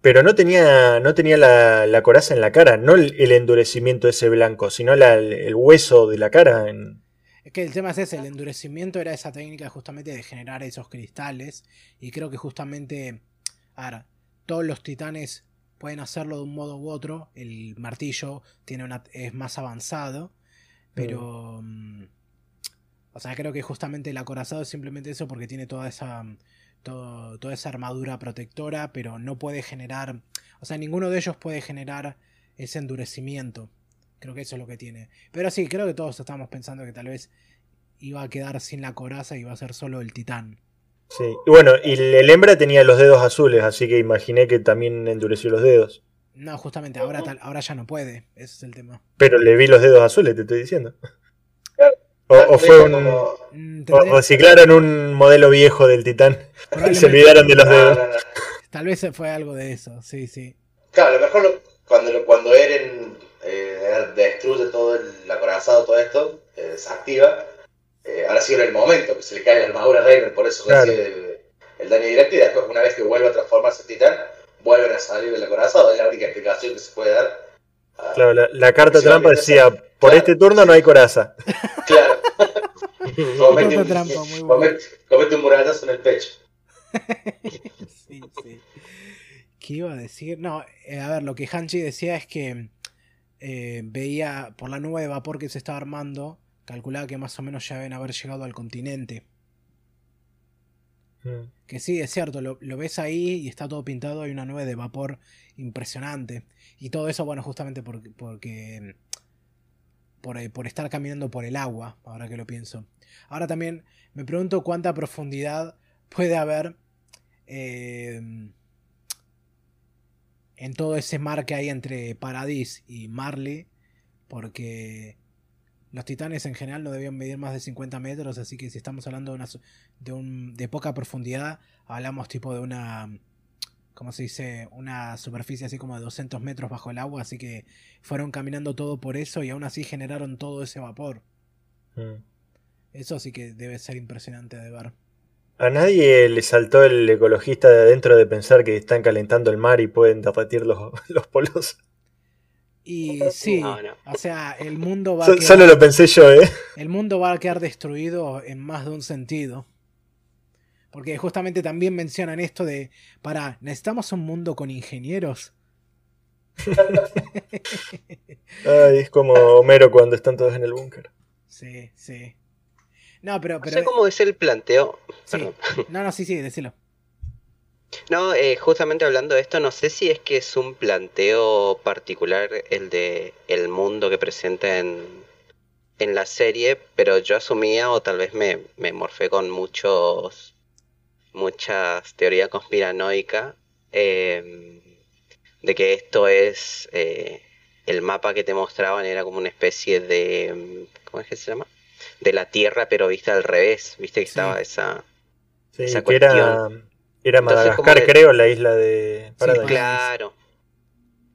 Speaker 2: Pero no tenía, no tenía la, la coraza en la cara, no el, el endurecimiento ese blanco, sino la- el hueso de la cara. en-
Speaker 1: Es que el tema es ese, el endurecimiento era esa técnica justamente de generar esos cristales. Y creo que justamente, ahora, todos los titanes pueden hacerlo de un modo u otro. El martillo tiene una, es más avanzado. Pero... mm, O sea, creo que justamente el acorazado es simplemente eso porque tiene toda esa... todo- toda esa armadura protectora, pero no puede generar... O sea, ninguno de ellos puede generar ese endurecimiento. Creo que eso es lo que tiene. Pero sí, creo que todos estábamos pensando que tal vez iba a quedar sin la coraza y iba a ser solo el titán.
Speaker 2: Sí. Y bueno, y el, hembra tenía los dedos azules, así que imaginé que también endureció los dedos.
Speaker 1: No, justamente ahora, tal, ahora ya no puede. Ese es el tema.
Speaker 2: Pero le vi los dedos azules, te estoy diciendo.
Speaker 3: Claro.
Speaker 2: O, o fue un.
Speaker 1: Mm,
Speaker 2: O reciclaron un modelo viejo del titán y se olvidaron de los dedos.
Speaker 3: no, no.
Speaker 1: Tal vez fue algo de eso, sí, sí.
Speaker 3: Claro, a lo mejor lo- cuando, lo- cuando Eren eh, destruye todo el acorazado, todo esto, eh, se activa, eh, ahora sí era el momento que se le cae la armadura a Raven, por eso
Speaker 2: Claro.
Speaker 3: recibe el, el daño directo y después una vez que vuelve a transformarse en titán, vuelven a salir del acorazado, es la única explicación que se puede dar. Ah,
Speaker 2: Claro, la, la carta trampa decía: por
Speaker 3: Claro.
Speaker 2: este turno no hay coraza.
Speaker 3: claro. comete, un,
Speaker 1: trampa, muy
Speaker 3: comete, comete un murallazo en el pecho.
Speaker 1: sí, sí. ¿Qué iba a decir? No, eh, a ver, lo que Hanchi decía es que eh, veía por la nube de vapor que se estaba armando, calculaba que más o menos ya deben haber llegado al continente.
Speaker 2: Mm.
Speaker 1: Que sí, es cierto, lo, lo ves ahí y está todo pintado, hay una nube de vapor impresionante. Y todo eso, bueno, justamente porque, porque por, eh, por estar caminando por el agua, ahora que lo pienso. Ahora también me pregunto cuánta profundidad puede haber eh, en todo ese mar que hay entre Paradis y Marley, porque los titanes en general no debían medir más de 50 metros, así que si estamos hablando de, una, de, un, de poca profundidad, hablamos tipo de una, ¿cómo se dice? Una superficie así como de 200 metros bajo el agua, así que fueron caminando todo por eso y aún así generaron todo ese vapor.
Speaker 2: Mm.
Speaker 1: Eso sí que debe ser impresionante de ver.
Speaker 2: A nadie le saltó el ecologista de adentro de pensar que están calentando el mar y pueden derretir los, los polos.
Speaker 1: Y sí,
Speaker 4: No, no.
Speaker 1: o sea, el mundo va a quedar,
Speaker 2: solo lo pensé yo, ¿eh?
Speaker 1: el mundo va a quedar destruido en más de un sentido. Porque justamente también mencionan esto de, para, necesitamos un mundo con ingenieros.
Speaker 2: Ay, es como Homero cuando están todos en el búnker.
Speaker 1: Sí, sí. No, pero.
Speaker 4: No
Speaker 1: pero
Speaker 4: sé cómo es el planteo.
Speaker 1: sí. No, no, sí, sí, decilo.
Speaker 4: No, eh, justamente hablando de esto, no sé si es que es un planteo particular el de el mundo que presenta en, en la serie, pero yo asumía o tal vez me, me morfé con muchos muchas teoría conspiranoica eh, de que esto es eh, el mapa que te mostraban era como una especie de ¿cómo es que se llama? de la Tierra pero vista al revés, viste que
Speaker 1: Sí.
Speaker 4: estaba esa
Speaker 2: Sí,
Speaker 4: Esa
Speaker 2: que era,
Speaker 4: cuestión.
Speaker 2: Era Madagascar,
Speaker 4: que-
Speaker 2: creo, la isla de Paradise.
Speaker 1: claro.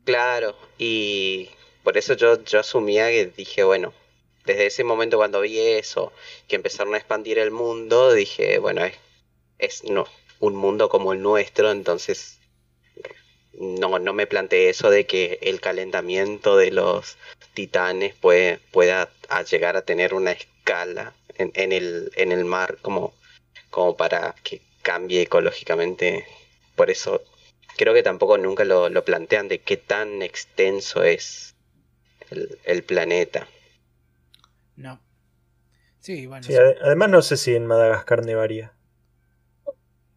Speaker 4: Claro, claro. Y por eso yo, yo asumía que dije, bueno, desde ese momento cuando vi eso, que empezaron a expandir el mundo, dije, bueno, es, es no, un mundo como el nuestro, entonces no, no me planteé eso de que el calentamiento de los titanes puede, pueda a llegar a tener una escala en, en el, en el mar como, como para que cambie ecológicamente. Por eso creo que tampoco nunca lo, lo plantean de qué tan extenso es el, el planeta.
Speaker 1: No. Sí, bueno.
Speaker 2: Sí, además no sé si en Madagascar nevaría.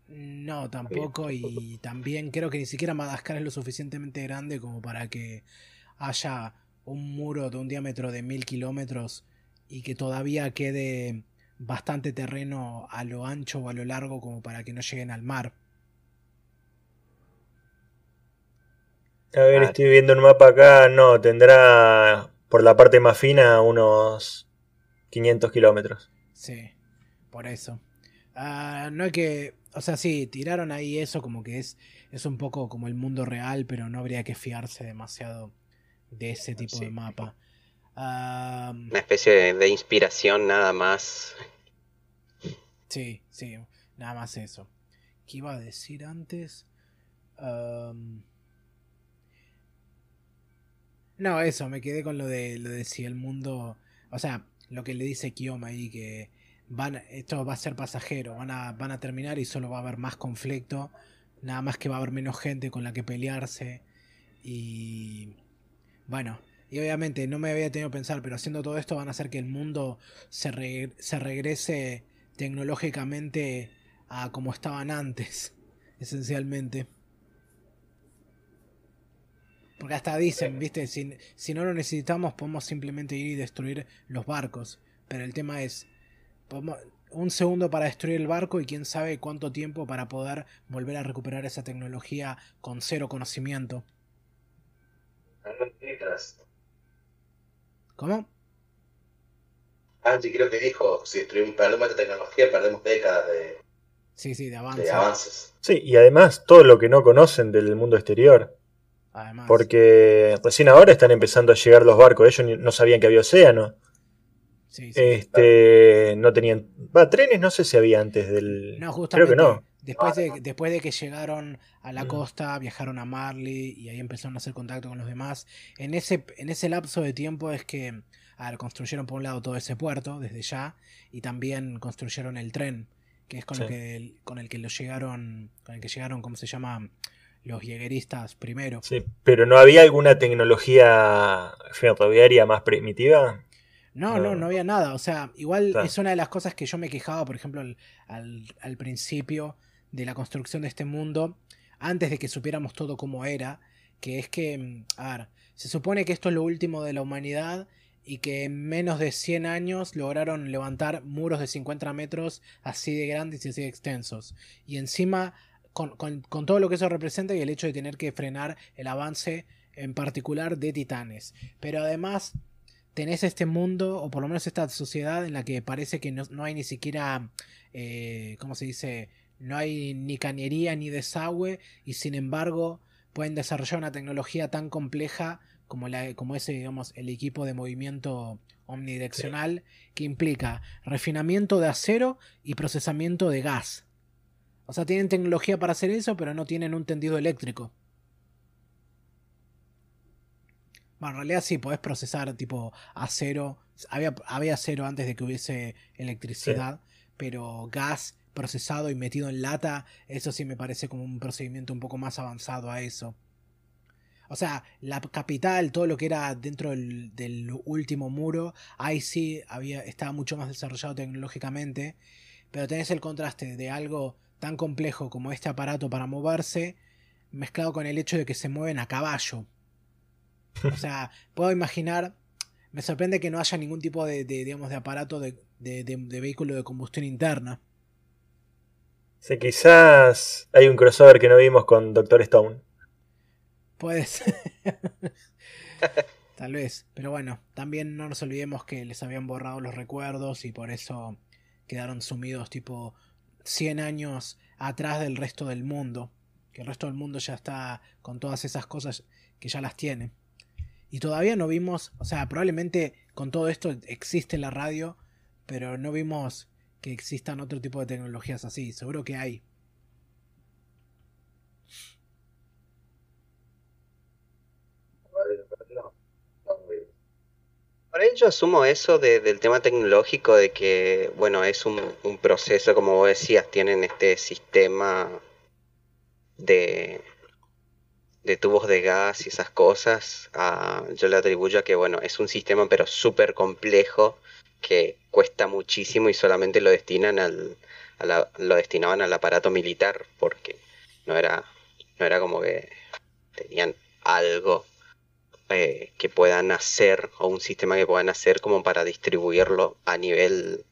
Speaker 1: No, tampoco. Y también creo que ni siquiera Madagascar es lo suficientemente grande como para que haya un muro de un diámetro de mil kilómetros y que todavía quede bastante terreno a lo ancho o a lo largo como para que no lleguen al mar.
Speaker 2: A ver,
Speaker 4: Ah.
Speaker 2: estoy viendo un mapa acá. No, tendrá por la parte más fina unos 500 kilómetros.
Speaker 1: Sí, por eso. Ah, no hay que. O sea, sí, tiraron ahí eso como que es, es un poco como el mundo real, pero no habría que fiarse demasiado de ese tipo de
Speaker 4: Sí.
Speaker 1: mapa.
Speaker 4: Una especie de, de inspiración nada más.
Speaker 1: sí, sí, nada más eso. ¿Qué iba a decir antes? No, eso, me quedé con lo de, lo de si el mundo. O sea, lo que le dice Kiyoma ahí, que van, esto va a ser pasajero, van a, van a terminar y solo va a haber más conflicto. Nada más que va a haber menos gente con la que pelearse. Y. Bueno, y obviamente no me había tenido que pensar, pero haciendo todo esto van a hacer que el mundo se, re- se regrese tecnológicamente a como estaban antes, esencialmente. Porque hasta dicen, viste, si, si no lo necesitamos podemos simplemente ir y destruir los barcos. Pero el tema es, podemos- un segundo para destruir el barco y quién sabe cuánto tiempo para poder volver a recuperar esa tecnología con cero conocimiento. ¿Cómo?
Speaker 3: Angie creo que dijo, si destruimos, perdemos esta tecnología, perdemos décadas de,
Speaker 1: Sí, sí, de avance.
Speaker 3: de avances.
Speaker 2: Sí, y además todo lo que no conocen del mundo exterior.
Speaker 1: Además.
Speaker 2: Porque recién ahora están empezando a llegar los barcos. Ellos no sabían que había océano.
Speaker 1: Sí, sí.
Speaker 2: Este, no tenían. Va, trenes no sé si había antes del.
Speaker 1: No,
Speaker 2: Creo
Speaker 1: justamente.
Speaker 2: que no.
Speaker 1: Después de, después de que llegaron a la costa, viajaron a Marley y ahí empezaron a hacer contacto con los demás. En ese, en ese lapso de tiempo es que a ver, construyeron por un lado todo ese puerto desde ya y también construyeron el tren, que es con,
Speaker 2: Sí.
Speaker 1: que, con el que lo llegaron, con el que llegaron, ¿cómo se llama? Los llegueristas primero.
Speaker 2: Sí, pero no había alguna tecnología ferroviaria más primitiva.
Speaker 1: No,
Speaker 2: No.
Speaker 1: no, no había nada. O sea, igual
Speaker 2: Claro.
Speaker 1: es una de las cosas que yo me quejaba, por ejemplo, al, al, al principio de la construcción de este mundo, antes de que supiéramos todo cómo era, que es que, mm, a ver, se supone que esto es lo último de la humanidad y que en menos de 100 años lograron levantar muros de 50 metros así de grandes y así de extensos. Y encima, con, con- todo lo que eso representa y el hecho de tener que frenar el avance en particular de titanes. Pero además tenés este mundo, o por lo menos esta sociedad en la que parece que no, no hay ni siquiera, eh, ¿cómo se dice? No hay ni cañería ni desagüe y sin embargo pueden desarrollar una tecnología tan compleja como, la, como ese, digamos, el equipo de movimiento omnidireccional que implica refinamiento de acero y procesamiento de gas. O sea, tienen tecnología para hacer eso, pero no tienen un tendido eléctrico. Bueno, en realidad sí, podés procesar tipo acero. Había, había acero antes de que hubiese electricidad, pero gas procesado y metido en lata, eso sí me parece como un procedimiento un poco más avanzado a eso. O sea, la capital, todo lo que era dentro del, último muro, ahí sí había, estaba mucho más desarrollado tecnológicamente. Pero tenés el contraste de algo tan complejo como este aparato para moverse, mezclado con el hecho de que se mueven a caballo. O sea, puedo imaginar. Me sorprende que no haya ningún tipo de, digamos, de aparato de vehículo de combustión interna.
Speaker 2: Sí, quizás hay un crossover que no vimos con Doctor Stone.
Speaker 1: Puede ser. Tal vez. Pero bueno, también no nos olvidemos que les habían borrado los recuerdos y por eso quedaron sumidos tipo 100 años atrás del resto del mundo. Que el resto del mundo ya está con todas esas cosas que ya las tiene. Y todavía no vimos, o sea, probablemente con todo esto existe la radio, pero no vimos que existan otro tipo de tecnologías así. Seguro que hay.
Speaker 4: Por ello asumo eso de, del tema tecnológico, de que, bueno, es un, un, proceso, como vos decías, tienen este sistema de, de tubos de gas y esas cosas. Ah, yo le atribuyo a que, bueno, es un sistema pero súper complejo que cuesta muchísimo y solamente lo destinan al, a la, lo destinaban al aparato militar porque no era, no era como que tenían algo eh, que puedan hacer o un sistema que puedan hacer como para distribuirlo a nivel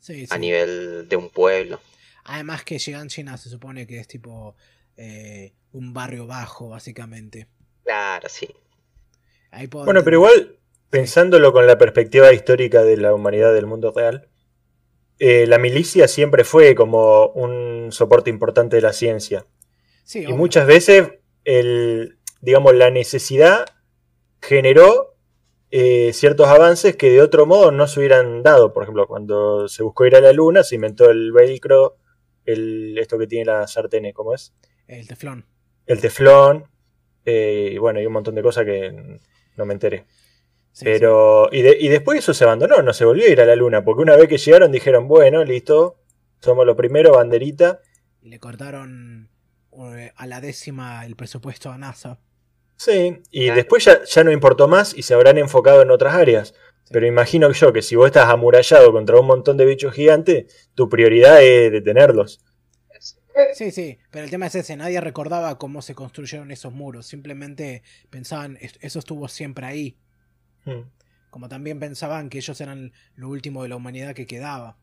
Speaker 1: Sí, sí.
Speaker 4: a nivel de un pueblo.
Speaker 1: Además que China se supone que es tipo eh, un barrio bajo, básicamente.
Speaker 4: Claro, sí.
Speaker 1: Ahí puedo
Speaker 2: Bueno, pero igual, pensándolo con la perspectiva histórica de la humanidad del mundo real, eh, la milicia siempre fue como un soporte importante de la ciencia.
Speaker 1: Sí,
Speaker 2: Y muchas veces, el, digamos, la necesidad generó eh, ciertos avances que de otro modo no se hubieran dado. Por ejemplo, cuando se buscó ir a la luna, se inventó el velcro, el, esto que tiene las sartenes, ¿cómo es?
Speaker 1: El teflón.
Speaker 2: El teflón, eh, y bueno, y un montón de cosas que no me enteré.
Speaker 1: Sí,
Speaker 2: Pero, y, de- y después eso se abandonó, no se volvió a ir a la luna, porque una vez que llegaron dijeron, bueno, listo, somos los primeros, banderita.
Speaker 1: Y le cortaron eh, a la décima el presupuesto a NASA.
Speaker 2: Sí, y
Speaker 4: Claro.
Speaker 2: después ya, ya no importó más y se habrán enfocado en otras áreas.
Speaker 1: Sí.
Speaker 2: Pero imagino yo que si vos estás amurallado contra un montón de bichos gigantes, tu prioridad es detenerlos.
Speaker 1: Sí, sí, pero el tema es ese, nadie recordaba cómo se construyeron esos muros, simplemente pensaban, "Es- eso estuvo siempre ahí,
Speaker 2: Hmm.
Speaker 1: como también pensaban que ellos eran lo último de la humanidad que quedaba.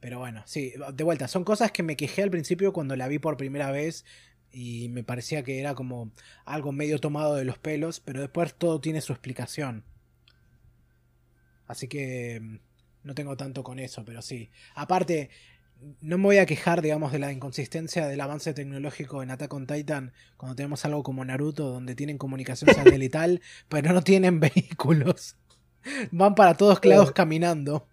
Speaker 1: Pero bueno, sí, de vuelta, son cosas que me quejé al principio cuando la vi por primera vez y me parecía que era como algo medio tomado de los pelos, pero después todo tiene su explicación. Así que mm, no tengo tanto con eso, pero sí. Aparte, no me voy a quejar, digamos, de la inconsistencia del avance tecnológico en Attack on Titan cuando tenemos algo como Naruto, donde tienen comunicación satelital, pero no tienen vehículos. Van para todos lados caminando.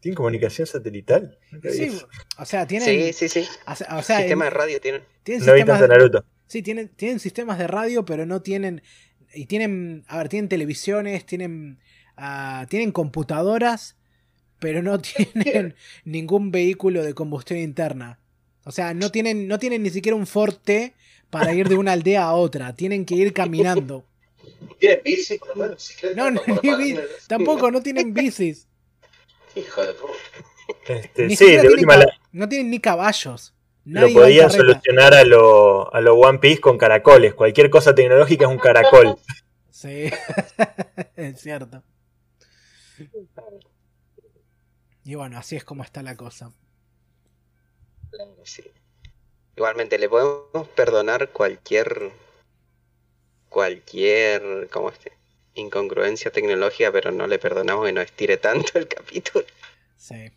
Speaker 2: ¿Tienen comunicación satelital?
Speaker 1: Sí, o sea, tienen.
Speaker 4: Sí, sí, sí.
Speaker 1: O sea,
Speaker 4: Sistema
Speaker 1: en-
Speaker 4: de radio tienen.
Speaker 1: tienen
Speaker 2: No vi
Speaker 1: sistemas
Speaker 2: tanto
Speaker 1: de-
Speaker 2: Naruto.
Speaker 1: Sí, tienen, tienen sistemas de radio, pero no tienen. Y tienen. A ver, tienen televisiones, tienen. ah, tienen computadoras, pero no tienen ningún vehículo de combustión interna. O sea, no tienen, no tienen ni siquiera un forte para ir de una aldea a otra. Tienen que ir caminando.
Speaker 3: ¿Tienen bici? por lo menos? ¿Bicicleta?
Speaker 1: No, no, ni tampoco no tienen bicis.
Speaker 3: Hijo de puta.
Speaker 2: Este,
Speaker 1: Ni
Speaker 2: sí, de
Speaker 1: tienen
Speaker 2: última
Speaker 1: ca-
Speaker 2: la-
Speaker 1: No tienen ni caballos.
Speaker 2: lo
Speaker 1: Nadie
Speaker 2: podían solucionar a lo, a lo One Piece con caracoles. Cualquier cosa tecnológica es un caracol.
Speaker 1: Sí, es cierto. Y bueno, así es como está la cosa.
Speaker 4: Sí. Igualmente, le podemos perdonar cualquier. cualquier. ¿cómo es? incongruencia tecnológica, pero no le perdonamos que no estire tanto el capítulo.
Speaker 1: Sí.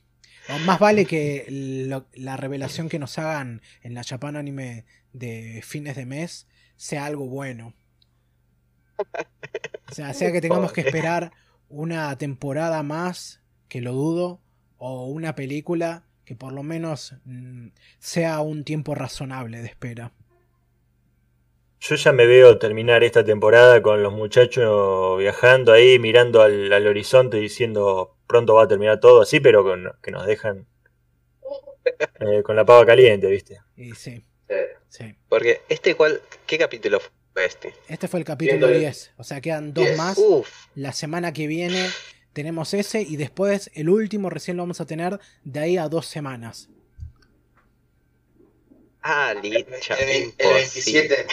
Speaker 1: O más vale que lo- la revelación que nos hagan en la Japan Anime de fines de mes sea algo bueno. O sea, sea que tengamos que esperar una temporada más, que lo dudo, o una película que por lo menos mm, sea un tiempo razonable de espera.
Speaker 2: Yo ya me veo terminar esta temporada con los muchachos viajando ahí, mirando al, al horizonte diciendo pronto va a terminar todo así, pero con, que nos dejan eh, con la pava caliente, ¿viste?
Speaker 1: Y sí.
Speaker 3: Eh,
Speaker 1: Sí.
Speaker 4: Porque este cuál, ¿qué capítulo fue este?
Speaker 1: Este fue el capítulo
Speaker 3: 110.
Speaker 1: 10. O sea, quedan dos
Speaker 3: 10.
Speaker 1: más.
Speaker 4: Uf,
Speaker 1: La semana que viene tenemos ese y después el último recién lo vamos a tener de ahí a dos semanas.
Speaker 4: ah,
Speaker 3: El,
Speaker 4: licha,
Speaker 3: el- el
Speaker 4: imposible.
Speaker 3: 27.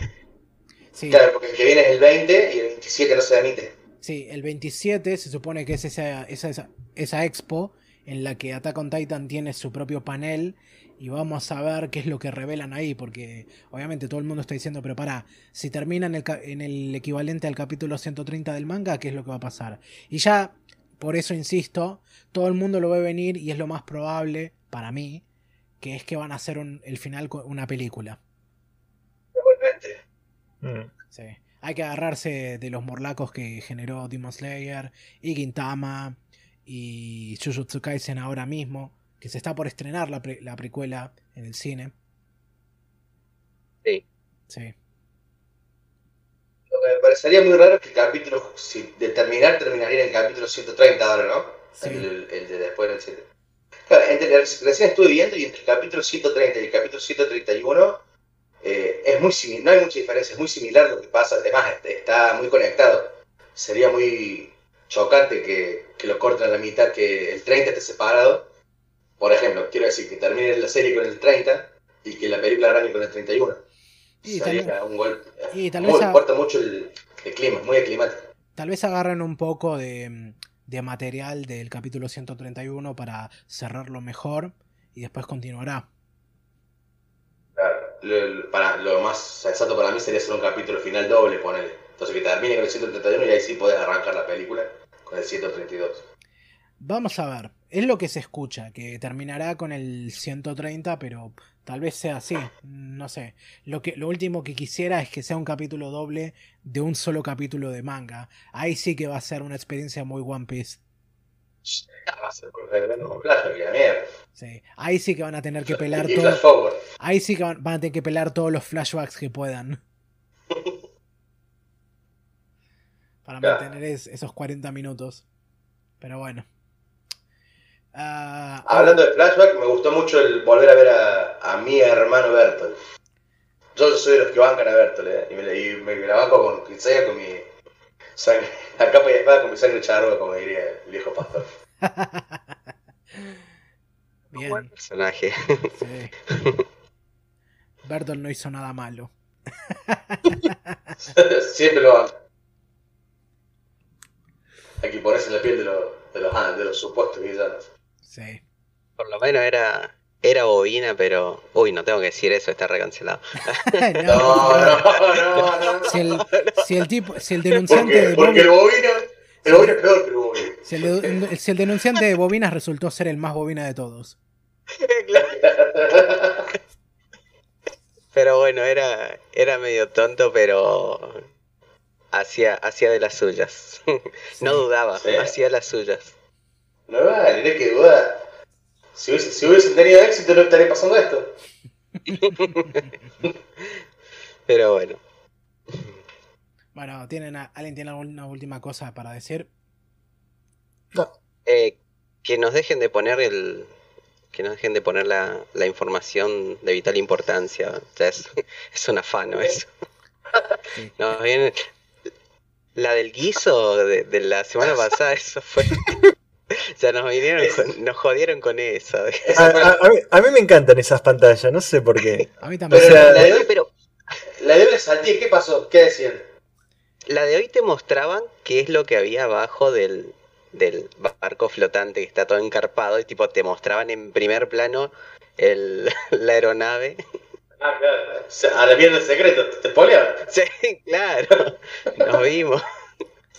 Speaker 1: Sí,
Speaker 3: Claro, porque el que viene es el 20 y el 27 no se emite.
Speaker 1: sí, el 27 se supone que es esa, esa, esa, esa expo en la que Attack on Titan tiene su propio panel y vamos a ver qué es lo que revelan ahí, porque obviamente todo el mundo está diciendo, pero para, si termina en el, en el equivalente al capítulo 130 del manga, ¿qué es lo que va a pasar? Y ya, por eso insisto, todo el mundo lo ve venir y es lo más probable, para mí, que es que van a hacer un- el final con una película.
Speaker 3: Igualmente.
Speaker 2: Mm.
Speaker 1: Sí. Hay que agarrarse de los morlacos que generó Demon Slayer y Gintama y Jujutsu Kaisen ahora mismo, que se está por estrenar la, pre- la precuela en el cine.
Speaker 4: Sí.
Speaker 1: Sí.
Speaker 3: Me parecería muy raro que el capítulo, si de terminar, terminaría en el capítulo 130 ahora, ¿no?
Speaker 1: Sí.
Speaker 3: El, el de después del 7. Claro, entre, recién estuve viendo y entre el capítulo 130 y el capítulo 131 eh, es muy similar, no hay mucha diferencia, es muy similar lo que pasa, además este, está muy conectado. Sería muy chocante que, que lo corten a la mitad, que el 30 esté separado. Por ejemplo, quiero decir que termine la serie con el 30 y que la película arranque con el 31.
Speaker 1: Y tal vez-
Speaker 3: un golpe.
Speaker 1: y tal
Speaker 3: muy-
Speaker 1: vez
Speaker 3: importa mucho el, el clima, muy climático.
Speaker 1: Tal vez agarren un poco de, de material del capítulo 131 para cerrarlo mejor y después continuará.
Speaker 3: Lo- para, lo más exacto para mí sería hacer un capítulo final doble, ponele. Entonces que termine con el 131 y ahí sí podés arrancar la película con el 132.
Speaker 1: Vamos a ver, es lo que se escucha, que terminará con el 130, pero tal vez sea así, no sé. Lo, que, lo último que quisiera es que sea un capítulo doble de un solo capítulo de manga. Ahí sí que va a ser una experiencia muy One Piece.
Speaker 3: Ah.
Speaker 1: Sí. Ahí sí que van a tener que pelar todo. Ahí sí que van, van a tener que pelar todos los flashbacks que puedan. Para mantener es- esos 40 minutos. Pero bueno. Ah,
Speaker 3: Hablando de flashback, me gustó mucho el volver a ver a, a mi hermano Bertol. Yo soy de los que bancan a Bertol, ¿eh? Y me, y me la banco con Quinceya, con mi sangre, a capa y espada, con mi sangre charrúa, como diría el viejo pastor.
Speaker 4: buen
Speaker 1: Bien.
Speaker 4: personaje.
Speaker 1: Sí. Bertolt no hizo nada malo.
Speaker 3: Siempre lo banco. Hay que ponerse en la piel de, los de, los, ah, de los supuestos villanos.
Speaker 1: Sí.
Speaker 4: Por lo menos era, era bobina, pero. Uy, no tengo que decir eso, está recancelado.
Speaker 1: No,
Speaker 3: No, no, no, no. no.
Speaker 1: Si el, si el tipo, si el
Speaker 3: ¿Por
Speaker 1: denunciante
Speaker 3: qué?
Speaker 1: de
Speaker 3: Porque el bovino, el bovino es peor que el bovino.
Speaker 1: si el, de- si el denunciante de bobinas resultó ser el más bobina de todos.
Speaker 4: Pero bueno, era, era medio tonto, pero. Hacía, hacía de las suyas. No dudaba,
Speaker 3: Sí.
Speaker 4: hacía las suyas.
Speaker 3: No vale, tenés que dudar. Si hubiese, si hubiesen tenido éxito, no estaría pasando esto.
Speaker 4: Pero bueno.
Speaker 1: Bueno, ¿tienen a- ¿alguien tiene alguna última cosa para decir?
Speaker 4: Eh, que nos dejen de poner el. Que nos dejen de poner la, la información de vital importancia. O sea, es, es un afano eso.
Speaker 1: Sí.
Speaker 4: Nos viene- la del guiso de, de la semana pasada, eso fue. O sea, nos vinieron, con- nos jodieron con eso.
Speaker 2: A, a- a mí, a mí me encantan esas pantallas, no sé por qué.
Speaker 1: A mí también.
Speaker 3: Pero
Speaker 2: O sea,
Speaker 3: la, de hoy,
Speaker 4: Pero
Speaker 3: la de hoy salté, ¿qué pasó? ¿Qué decían?
Speaker 4: la de hoy te mostraban qué es lo que había abajo del, del barco flotante que está todo encarpado y tipo te mostraban en primer plano el, la aeronave.
Speaker 3: Ah, claro. O sea, a la mierda del secreto, ¿te spoileaban?
Speaker 4: Sí, claro, nos vimos.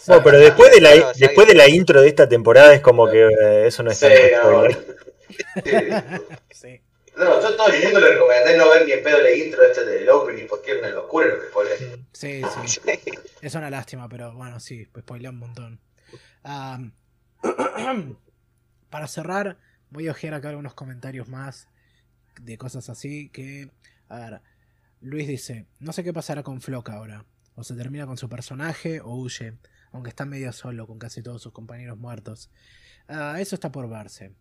Speaker 2: No, pero después de la,
Speaker 4: sea,
Speaker 2: después de la intro de esta temporada es como que eh, eso no es
Speaker 3: Sí,
Speaker 2: tanto
Speaker 3: no.
Speaker 2: spoiler.
Speaker 1: Sí.
Speaker 3: No, yo todo el mundo le recomendé no ver ni en pedo la intro este del opening porque es una locura lo que spoilean.
Speaker 1: Sí, sí. Es una lástima, pero bueno, sí, pues spoilea un montón. Para cerrar, voy a ojear acá algunos comentarios más de cosas así que... A ver, Luis dice, no sé qué pasará con Flock ahora. O se termina con su personaje o huye, aunque está medio solo con casi todos sus compañeros muertos. Ah, eso está por verse.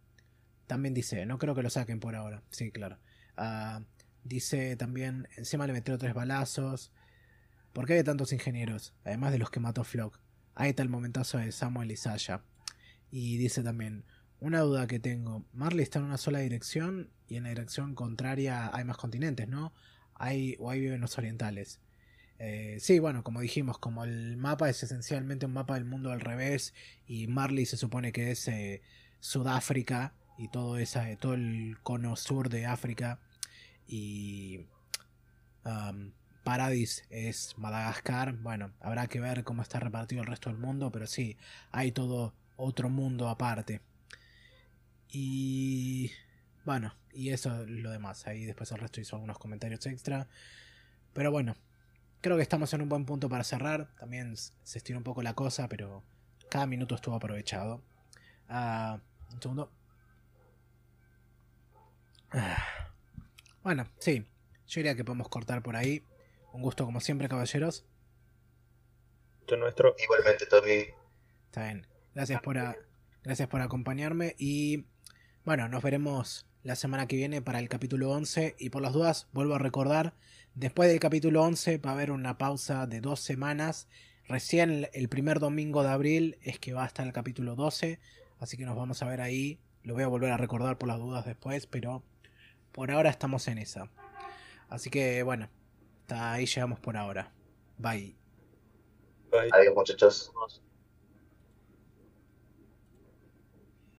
Speaker 1: También dice, no creo que lo saquen por ahora. Sí, claro. Ah, Dice también, encima le metieron tres balazos. ¿Por qué hay tantos ingenieros? Además de los que mató Flock. Ahí está el momentazo de Samuel y Sasha. Y dice también, una duda que tengo. Marley está en una sola dirección y en la dirección contraria hay más continentes, ¿no? Hay, o ahí viven los orientales. Eh, sí, bueno, como dijimos, como el mapa es esencialmente un mapa del mundo al revés y Marley se supone que es eh, Sudáfrica y todo, esa, todo el cono sur de África y um, Paradis es Madagascar. Bueno, habrá que ver cómo está repartido el resto del mundo, pero sí, hay todo otro mundo aparte. Y bueno, y eso es lo demás. Ahí después el resto hizo algunos comentarios extra. Pero bueno, creo que estamos en un buen punto para cerrar. También se estiró un poco la cosa, pero cada minuto estuvo aprovechado. Ah, un segundo. Ah, bueno, sí. Yo diría que podemos cortar por ahí. Un gusto como siempre, caballeros.
Speaker 2: Esto nuestro.
Speaker 3: Igualmente, Tommy.
Speaker 1: Está bien. Gracias por, a- gracias por acompañarme y bueno, nos veremos la semana que viene para el capítulo 11 y por las dudas vuelvo a recordar, después del capítulo 11 va a haber una pausa de dos semanas, recién el- primer domingo de abril es que va a estar el capítulo 12, así que nos vamos a ver ahí, lo voy a volver a recordar por las dudas después, pero por ahora estamos en esa. Así que bueno, hasta ahí llegamos por ahora. Bye.
Speaker 2: Bye.
Speaker 3: Adiós, muchachos.